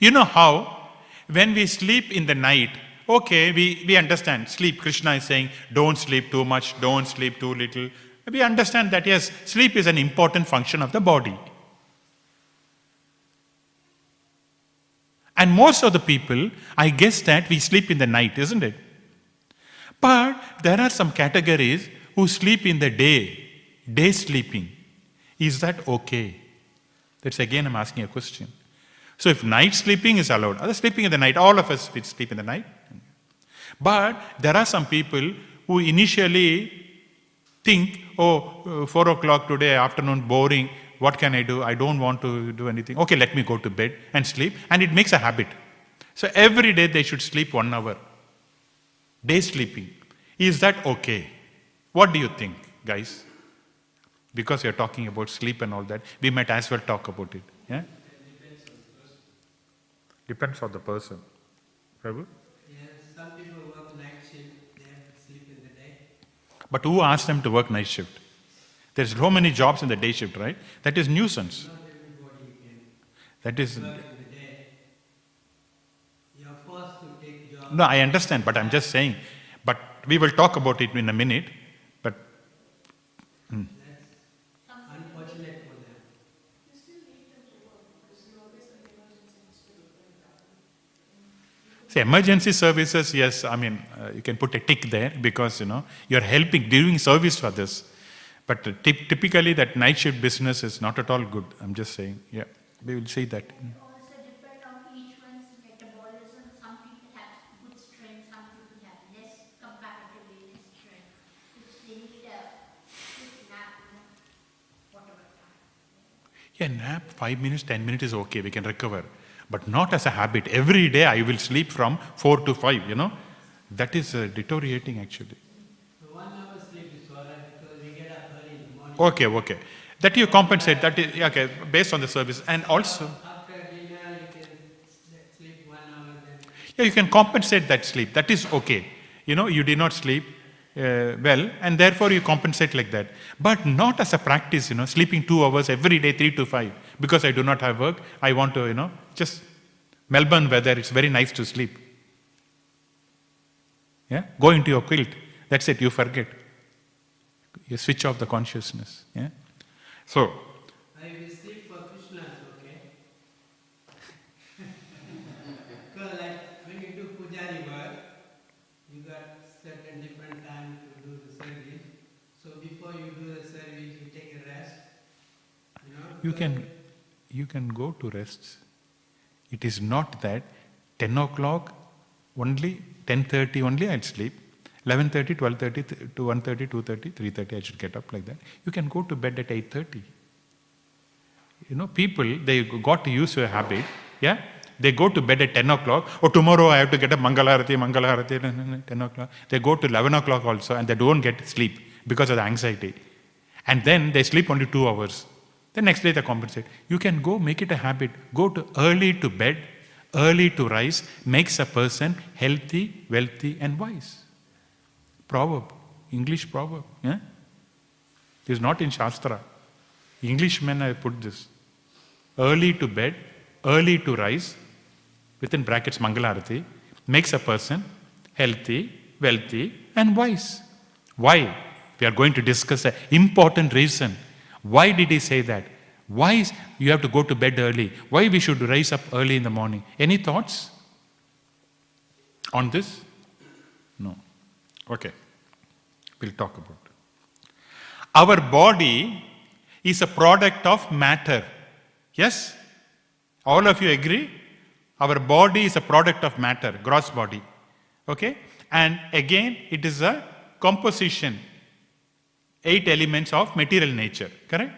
You know how, when we sleep in the night, okay, we, we understand. Sleep, Krishna is saying, don't sleep too much, don't sleep too little. We understand that, yes, sleep is an important function of the body. And most of the people, I guess that we sleep in the night, isn't it? But there are some categories who sleep in the day, day sleeping. Is that okay? That's again, I'm asking a question. So if night sleeping is allowed, other sleeping in the night, all of us sleep in the night. But there are some people who initially think, oh, uh, four o'clock today afternoon, boring. What can I do? I don't want to do anything. Okay, let me go to bed and sleep. And it makes a habit. So every day they should sleep one hour. Day sleeping. Is that okay? What do you think, guys? Because you're talking about sleep and all that, we might as well talk about it. Yeah? Depends on the person. Prabhu? Yes, some people work night shift, they have to sleep in the day. But who asked them to work night shift? There's so many jobs in the day shift, right? That is nuisance. Not everybody can That is. work in the day. You are forced to take job. No, I understand, but I'm just saying. But we will talk about it in a minute. But That's unfortunate for them. You still need them to work because you always have emergency hospital going down. See, emergency services, yes, I mean, uh, you can put a tick there because, you know, you're helping, doing service for this. But uh, typically, that night shift business is not at all good. I'm just saying. Yeah, we will see that. Also depend on each one's metabolism. Some people have good strength, some people have less, comparatively less strength. Which they need a quick nap, you know, whatever time. Yeah, nap, five minutes, ten minutes is okay, we can recover. But not as a habit. Every day I will sleep from four to five, you know. That is uh, deteriorating actually. Okay, okay. That you compensate, that is, okay, based on the service. And also, yeah, you can compensate that sleep. That is okay. You know, you did not sleep uh, well, and therefore you compensate like that. But not as a practice, you know, sleeping two hours every day, three to five. Because I do not have work, I want to, you know, just Melbourne weather, it's very nice to sleep. Yeah? Go into your quilt. That's it, you forget. You switch off the consciousness. Yeah? So, I will sleep for Krishna's, okay? Because like when you do pujari work, you got certain different time to do the service. So before you do the service, you take a rest. You know. you can, you can go to rest. It is not that 10 o'clock only, 10.30 only I'll sleep. 11.30, 12.30 to 1.30, 2.30, 3.30 I should get up like that. You can go to bed at 8.30. You know, people, they got to use a habit, yeah? They go to bed at 10 o'clock, or tomorrow I have to get up Mangalarati, Mangalarati, no, no, no, 10 o'clock. They go to 11 o'clock also and they don't get sleep because of the anxiety. And then they sleep only two hours. The next day they compensate. You can go make it a habit. Go to early to bed, early to rise, makes a person healthy, wealthy, and wise. Proverb, English proverb. Yeah? It is not in Shastra. Englishmen have put this. Early to bed, early to rise, within brackets Mangalarati, makes a person healthy, wealthy, and wise. Why? We are going to discuss an important reason. Why did he say that? Why you have to go to bed early? Why we should rise up early in the morning? Any thoughts on this? No. Okay. We'll talk about it. Our body is a product of matter. Yes? All of you agree? Our body is a product of matter, gross body. Okay? And again, it is a composition, eight elements of material nature. Correct?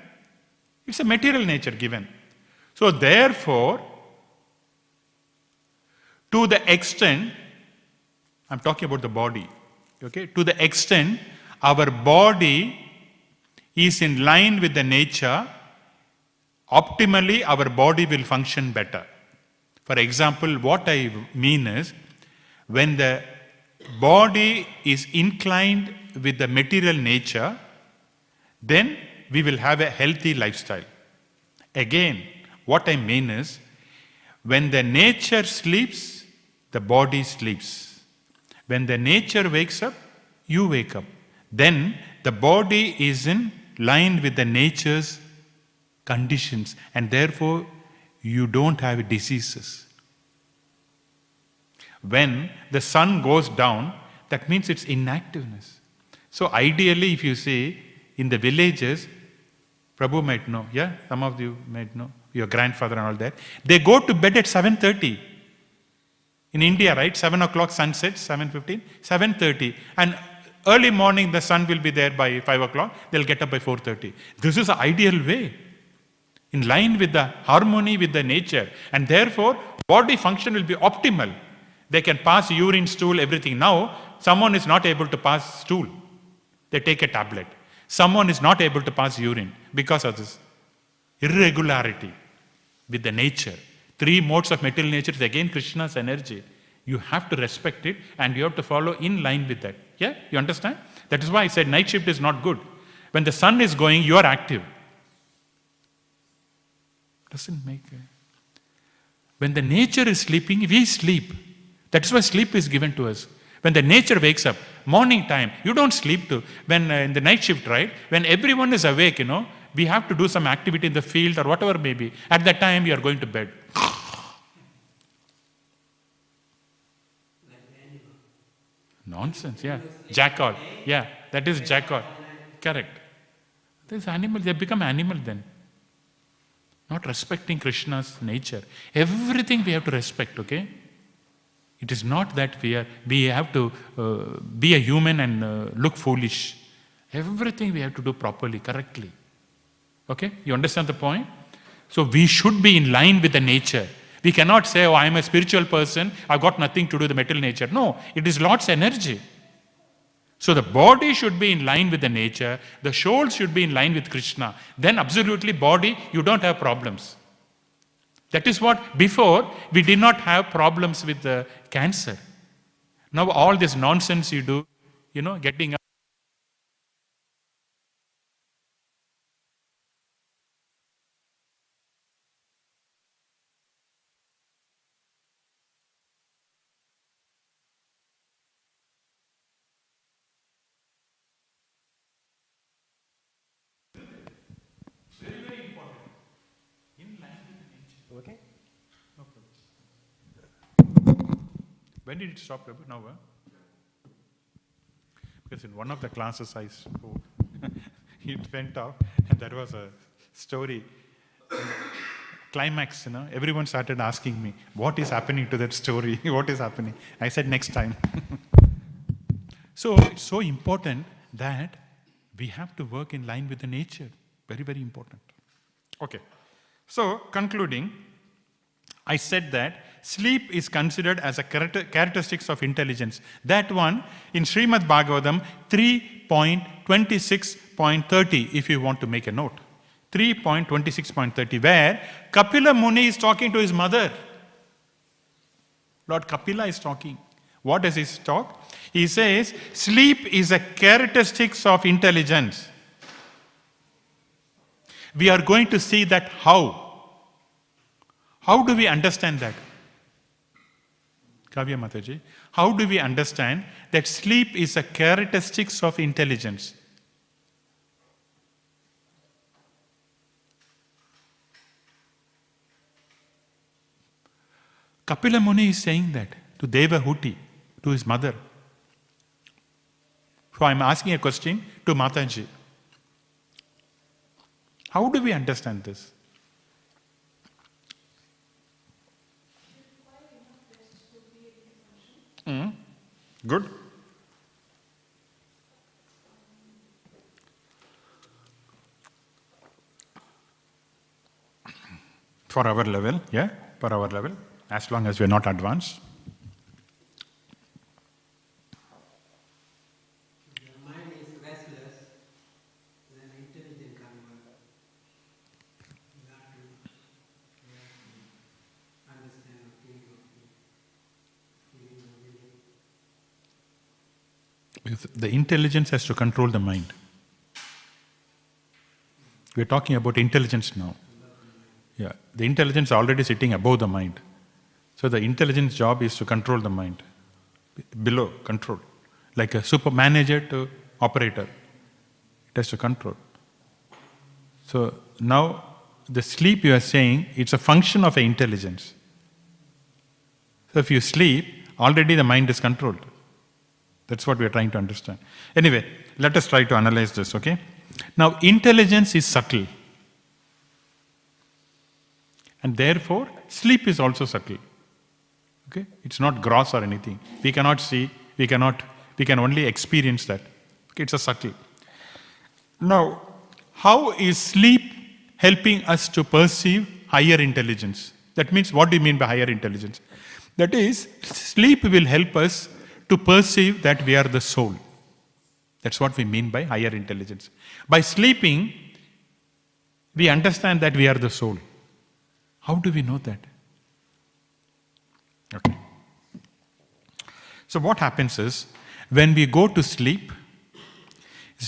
It's a material nature given. So, therefore, to the extent, I'm talking about the body, okay? To the extent our body is in line with the nature, optimally our body will function better. For example, what I mean is when the body is inclined with the material nature, then we will have a healthy lifestyle. Again, what I mean is when the nature sleeps, the body sleeps. When the nature wakes up, you wake up. Then the body is in line with the nature's conditions, and therefore you don't have diseases. When the sun goes down, that means it's inactiveness. So, ideally, if you see in the villages, Prabhu might know, yeah, some of you might know. your grandfather and all that. They go to bed at 7.30. In India, right? 7 o'clock sunset, 7.15, 7.30. And early morning, the sun will be there by 5 o'clock. They'll get up by 4.30. This is the ideal way. In line with the harmony with the nature. And therefore, body function will be optimal. They can pass urine, stool, everything. Now, someone is not able to pass stool. They take a tablet. Someone is not able to pass urine because of this irregularity with the nature. Three modes of material nature is again Krishna's energy. You have to respect it and you have to follow in line with that. Yeah? You understand? That is why I said night shift is not good. When the sun is going, you are active. Doesn't make a... When the nature is sleeping, we sleep. That's why sleep is given to us. When the nature wakes up, morning time, you don't sleep to. When uh, in the night shift, right? When everyone is awake, you know, we have to do some activity in the field or whatever may be. At that time, you are going to bed. Nonsense, yeah. Jackal, yeah. That is jackal. Correct. This animal, they become animal then. Not respecting Krishna's nature. Everything we have to respect, okay? It is not that we, are, we have to uh, be a human and uh, look foolish. Everything we have to do properly, correctly. Okay? You understand the point? So we should be in line with the nature. We cannot say, oh, I am a spiritual person, I've got nothing to do with the material nature. No, it is Lord's energy. So the body should be in line with the nature, the soul should be in line with Krishna. Then, absolutely, body, you don't have problems. That is what before we did not have problems with the cancer. Now, all this nonsense you do, you know, getting up. When did it stop, Prabhu? Now, huh? Because in one of the classes I spoke, it went off, and that was a story. Climax, you know, everyone started asking me, what is happening to that story? what is happening? I said, next time. so it's so important that we have to work in line with the nature. Very, very important. Okay. So, concluding, I said that sleep is considered as a characteristics of intelligence. That one in Srimad Bhagavatam 3.26.30, if you want to make a note. 3.26.30, where Kapila Muni is talking to his mother. Lord Kapila is talking. What does he talk? He says, sleep is a characteristics of intelligence. We are going to see that how. How do we understand that? Kavya Mataji, how do we understand that sleep is a characteristics of intelligence? Kapila Muni is saying that to Devahuti, to his mother. So I'm asking a question to Mataji. How do we understand this? Mm. Good. For our level, yeah, for our level, as long as we're not advanced. The mind is restless, then intelligent can work. You have to, you have to understand or think of it, feeling or willing. The intelligence has to control the mind. We're talking about intelligence now. Yeah, the intelligence is already sitting above the mind. So the intelligence job is to control the mind. Below, control. Like a super manager to operator. It has to control. So now the sleep you are saying, it's a function of intelligence. So if you sleep, already the mind is controlled. That's what we are trying to understand. Anyway, let us try to analyze this, okay? Now, intelligence is subtle. And therefore, sleep is also subtle. Okay? It's not gross or anything. We cannot see, we cannot, we can only experience that. Okay? It's a subtle. Now, how is sleep helping us to perceive higher intelligence? That means, what do you mean by higher intelligence? That is, sleep will help us to perceive that we are the soul. That's what we mean by higher intelligence. By sleeping, we understand that we are the soul. How do we know that? Okay. So, what happens is when we go to sleep,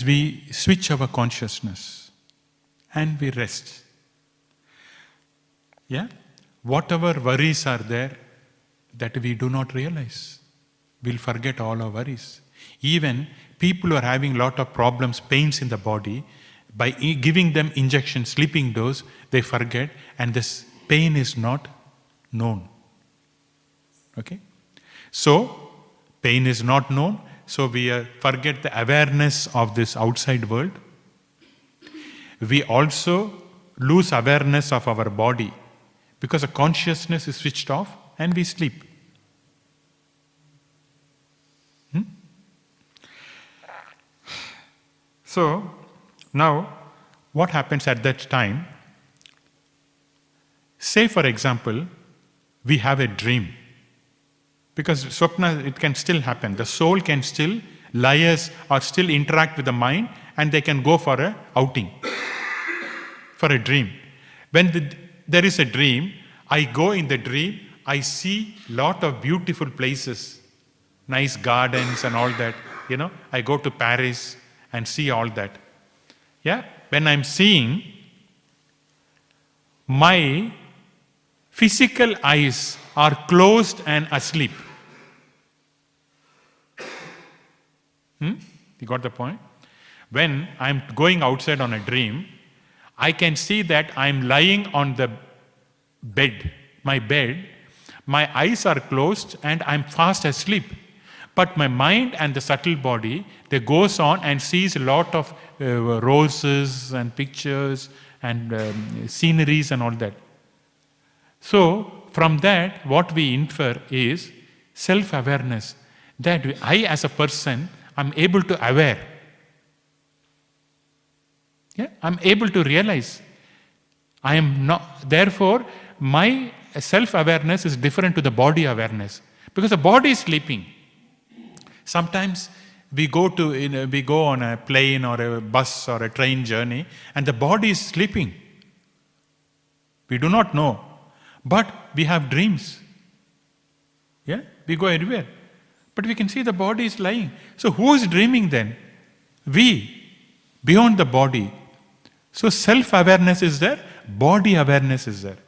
we switch our consciousness and we rest. Yeah? Whatever worries are there that we do not realize, we'll forget all our worries. Even people who are having lot of problems, pains in the body, by giving them injection, sleeping dose, they forget, and this pain is not known. Okay? So, pain is not known, so we forget the awareness of this outside world. We also lose awareness of our body because the consciousness is switched off and we sleep. So, now what happens at that time? Say, for example, we have a dream. Because swapna, it can still happen. The soul can still liars or still interact with the mind and they can go for a outing, for a dream. When the, there is a dream, I go in the dream, I see lot of beautiful places, nice gardens and all that. You know, I go to Paris and see all that. Yeah, when I'm seeing, my physical eyes are closed and asleep. Hmm? You got the point? When I'm going outside on a dream, I can see that I'm lying on the bed, my bed, my eyes are closed and I'm fast asleep. But my mind and the subtle body, they goes on and sees a lot of uh, roses and pictures and um, sceneries and all that. So, from that, what we infer is self awareness. That I, as a person, I'm able to aware. Yeah, I'm able to realize. I am not, therefore, my self awareness is different to the body awareness because the body is sleeping. Sometimes we go to we go on a plane or a bus or a train journey and the body is sleeping. We do not know, but we have dreams. Yeah, we go everywhere, but we can see the body is lying. So who is dreaming then? We, beyond the body. So self awareness is there, body awareness is there.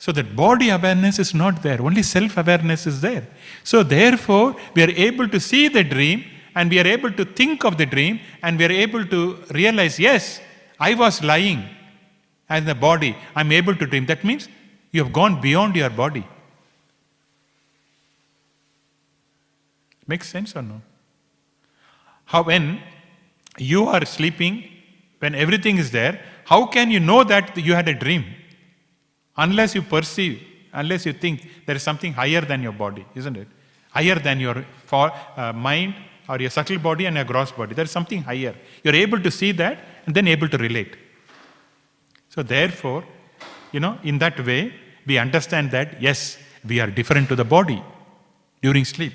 So that body awareness is not there, only self awareness is there. So therefore, we are able to see the dream and we are able to think of the dream and we are able to realize, yes, I was lying as the body, I'm able to dream. That means you have gone beyond your body. Makes sense or no? How when you are sleeping, when everything is there, how can you know that you had a dream? Unless you perceive, unless you think there is something higher than your body, isn't it? Higher than your for, uh, mind or your subtle body and your gross body. There is something higher. You're able to see that and then able to relate. So, therefore, you know, in that way, we understand that yes, we are different to the body during sleep.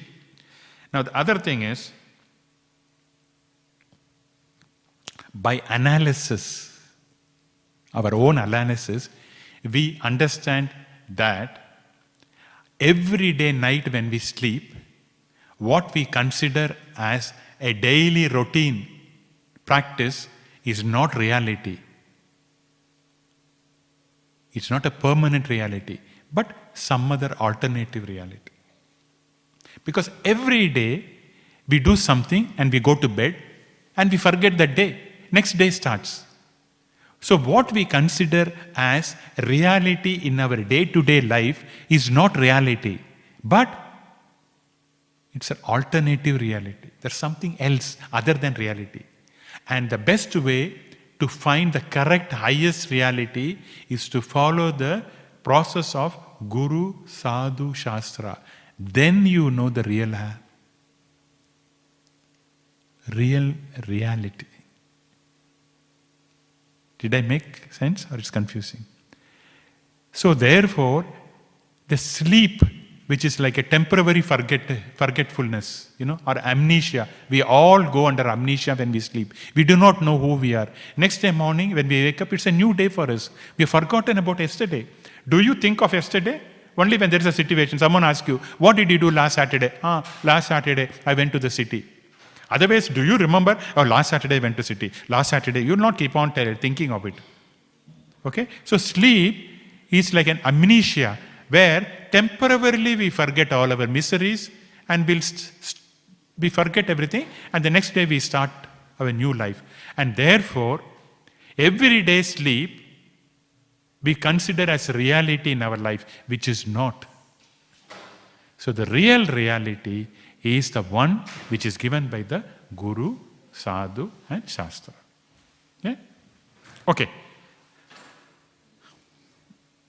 Now, the other thing is by analysis, our own analysis, we understand that every day, night when we sleep, what we consider as a daily routine practice is not reality. It's not a permanent reality, but some other alternative reality. Because every day we do something and we go to bed and we forget that day. Next day starts. So, what we consider as reality in our day to day life is not reality, but it's an alternative reality. There's something else other than reality. And the best way to find the correct highest reality is to follow the process of Guru Sadhu Shastra. Then you know the real, real reality. Did I make sense or it's confusing? So, therefore, the sleep, which is like a temporary forget, forgetfulness, you know, or amnesia. We all go under amnesia when we sleep. We do not know who we are. Next day morning, when we wake up, it's a new day for us. We have forgotten about yesterday. Do you think of yesterday? Only when there is a situation. Someone asks you, What did you do last Saturday? Ah, last Saturday, I went to the city. Otherwise, do you remember? Oh, last Saturday I went to city. Last Saturday, you will not keep on thinking of it. Okay? So sleep is like an amnesia where temporarily we forget all our miseries and we'll st- st- we forget everything and the next day we start our new life. And therefore, every day sleep we consider as reality in our life, which is not. So the real reality is the one which is given by the Guru, Sadhu, and Shastra. Yeah? Okay.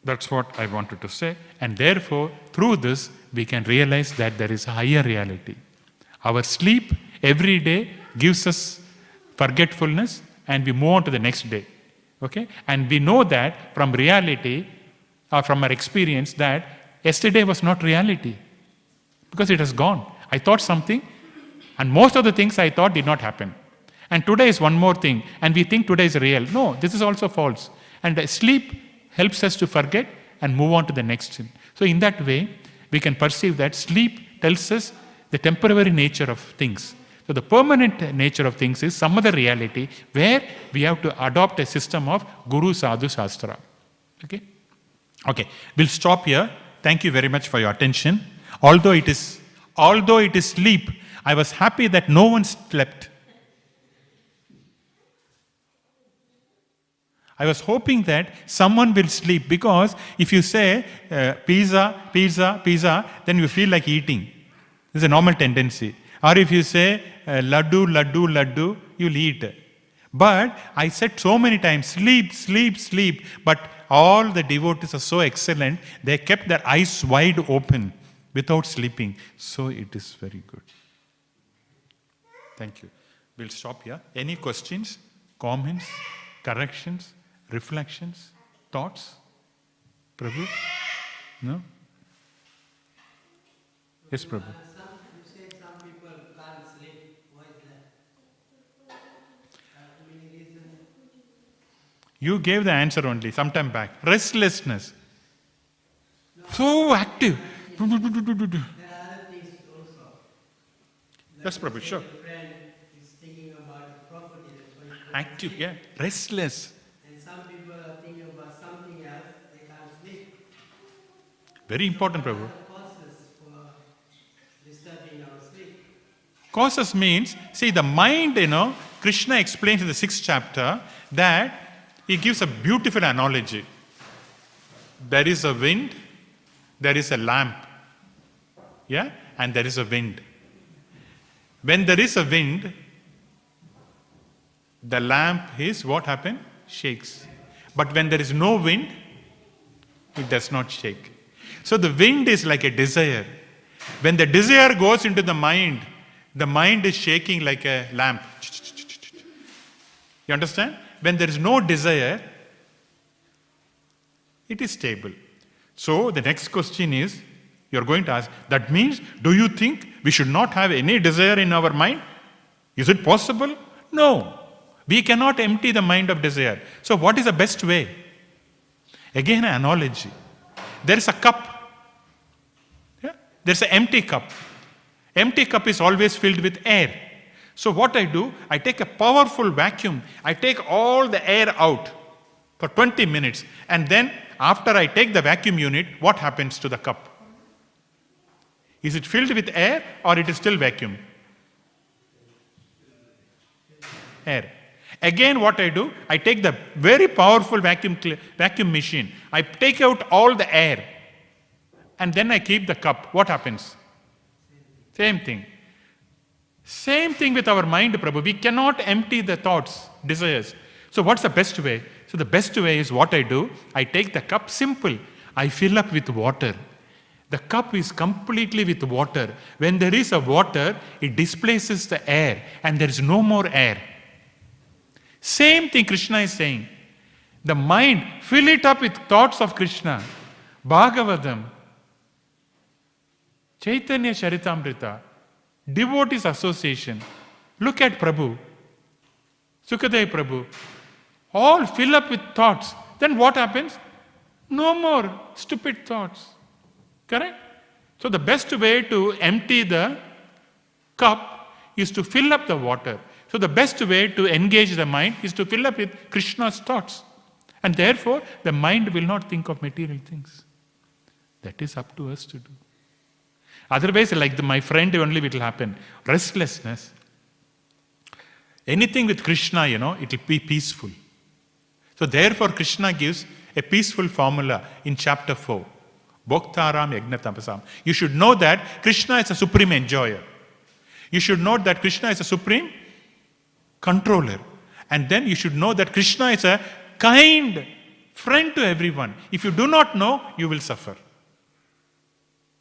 That's what I wanted to say. And therefore, through this, we can realize that there is a higher reality. Our sleep every day gives us forgetfulness and we move on to the next day. Okay? And we know that from reality or from our experience that yesterday was not reality because it has gone. I thought something, and most of the things I thought did not happen. And today is one more thing, and we think today is real. No, this is also false. And sleep helps us to forget and move on to the next thing. So, in that way, we can perceive that sleep tells us the temporary nature of things. So, the permanent nature of things is some other reality where we have to adopt a system of Guru Sadhu Shastra. Okay? Okay, we'll stop here. Thank you very much for your attention. Although it is although it is sleep, I was happy that no one slept. I was hoping that someone will sleep because if you say uh, pizza, pizza, pizza, then you feel like eating. It's a normal tendency. Or if you say uh, laddu, laddu, laddu, you'll eat. But I said so many times, sleep, sleep, sleep. But all the devotees are so excellent, they kept their eyes wide open without sleeping. So it is very good. Thank you. We'll stop here. Any questions, comments, corrections, reflections, thoughts? Prabhu? No? Yes, Prabhu. Some, you people can't sleep, why is that? Many reasons. You gave the answer only sometime back. Restlessness. So active. There are other things also. Yes, Prabhu, sure. A friend is thinking about property, that's why he's Active, yeah. Restless. And some people are thinking about something else, they can't sleep. Very important, Prabhu. What are the causes for disturbing our sleep? Causes means, see, the mind, you know, Krishna explains in the sixth chapter that he gives a beautiful analogy. There is a wind, there is a lamp, yeah, and there is a wind. When there is a wind, the lamp is what happened? Shakes. But when there is no wind, it does not shake. So the wind is like a desire. When the desire goes into the mind, the mind is shaking like a lamp. You understand? When there is no desire, it is stable. So the next question is you're going to ask, that means, do you think we should not have any desire in our mind? Is it possible? No. We cannot empty the mind of desire. So, what is the best way? Again, an analogy. There is a cup. Yeah? There's an empty cup. Empty cup is always filled with air. So, what I do, I take a powerful vacuum, I take all the air out for 20 minutes, and then after I take the vacuum unit, what happens to the cup? Is it filled with air or it is still vacuum? Air. Again, what I do, I take the very powerful vacuum, vacuum machine, I take out all the air, and then I keep the cup. What happens? Same thing. Same thing with our mind, Prabhu. We cannot empty the thoughts, desires. So, what's the best way? So, the best way is what I do. I take the cup simple. I fill up with water. The cup is completely with water. When there is a water, it displaces the air and there is no more air. Same thing Krishna is saying. The mind, fill it up with thoughts of Krishna. Bhagavatam, Chaitanya Charitamrita, devotees association. Look at Prabhu, Sukadev Prabhu. All fill up with thoughts. Then what happens? No more stupid thoughts. Correct? So the best way to empty the cup is to fill up the water. So the best way to engage the mind is to fill up with Krishna's thoughts. And therefore, the mind will not think of material things. That is up to us to do. Otherwise, like the, my friend, only it will happen. Restlessness. Anything with Krishna, you know, it will be peaceful. So therefore, Krishna gives a peaceful formula in chapter 4. Bhoktaram Yagnatapasam. You should know that Krishna is a supreme enjoyer. You should know that Krishna is a supreme controller. And then you should know that Krishna is a kind friend to everyone. If you do not know, you will suffer.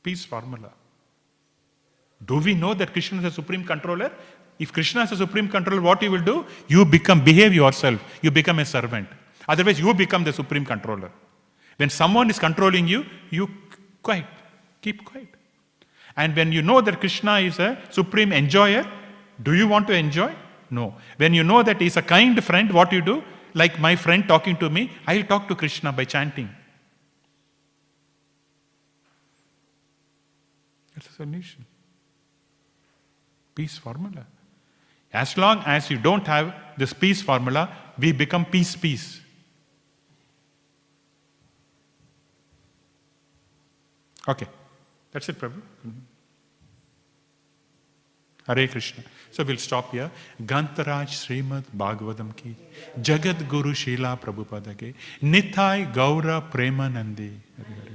Peace formula. Do we know that Krishna is a supreme controller? If Krishna is a supreme controller, what you will do? You become, behave yourself. You become a servant. Otherwise, you become the supreme controller. When someone is controlling you, you quiet. Keep quiet. And when you know that Krishna is a supreme enjoyer, do you want to enjoy? No. When you know that he's a kind friend, what do you do? Like my friend talking to me, I'll talk to Krishna by chanting. That's a solution. Peace formula. As long as you don't have this peace formula, we become peace, peace. Okay, that's it, Prabhu. Mm-hmm. Hare Krishna. So we'll stop here. Gantaraj Srimad Bhagavatam ki Jagat Guru Shila Prabhupada ki. Nithai Gaura Premanandi. Hare Hare.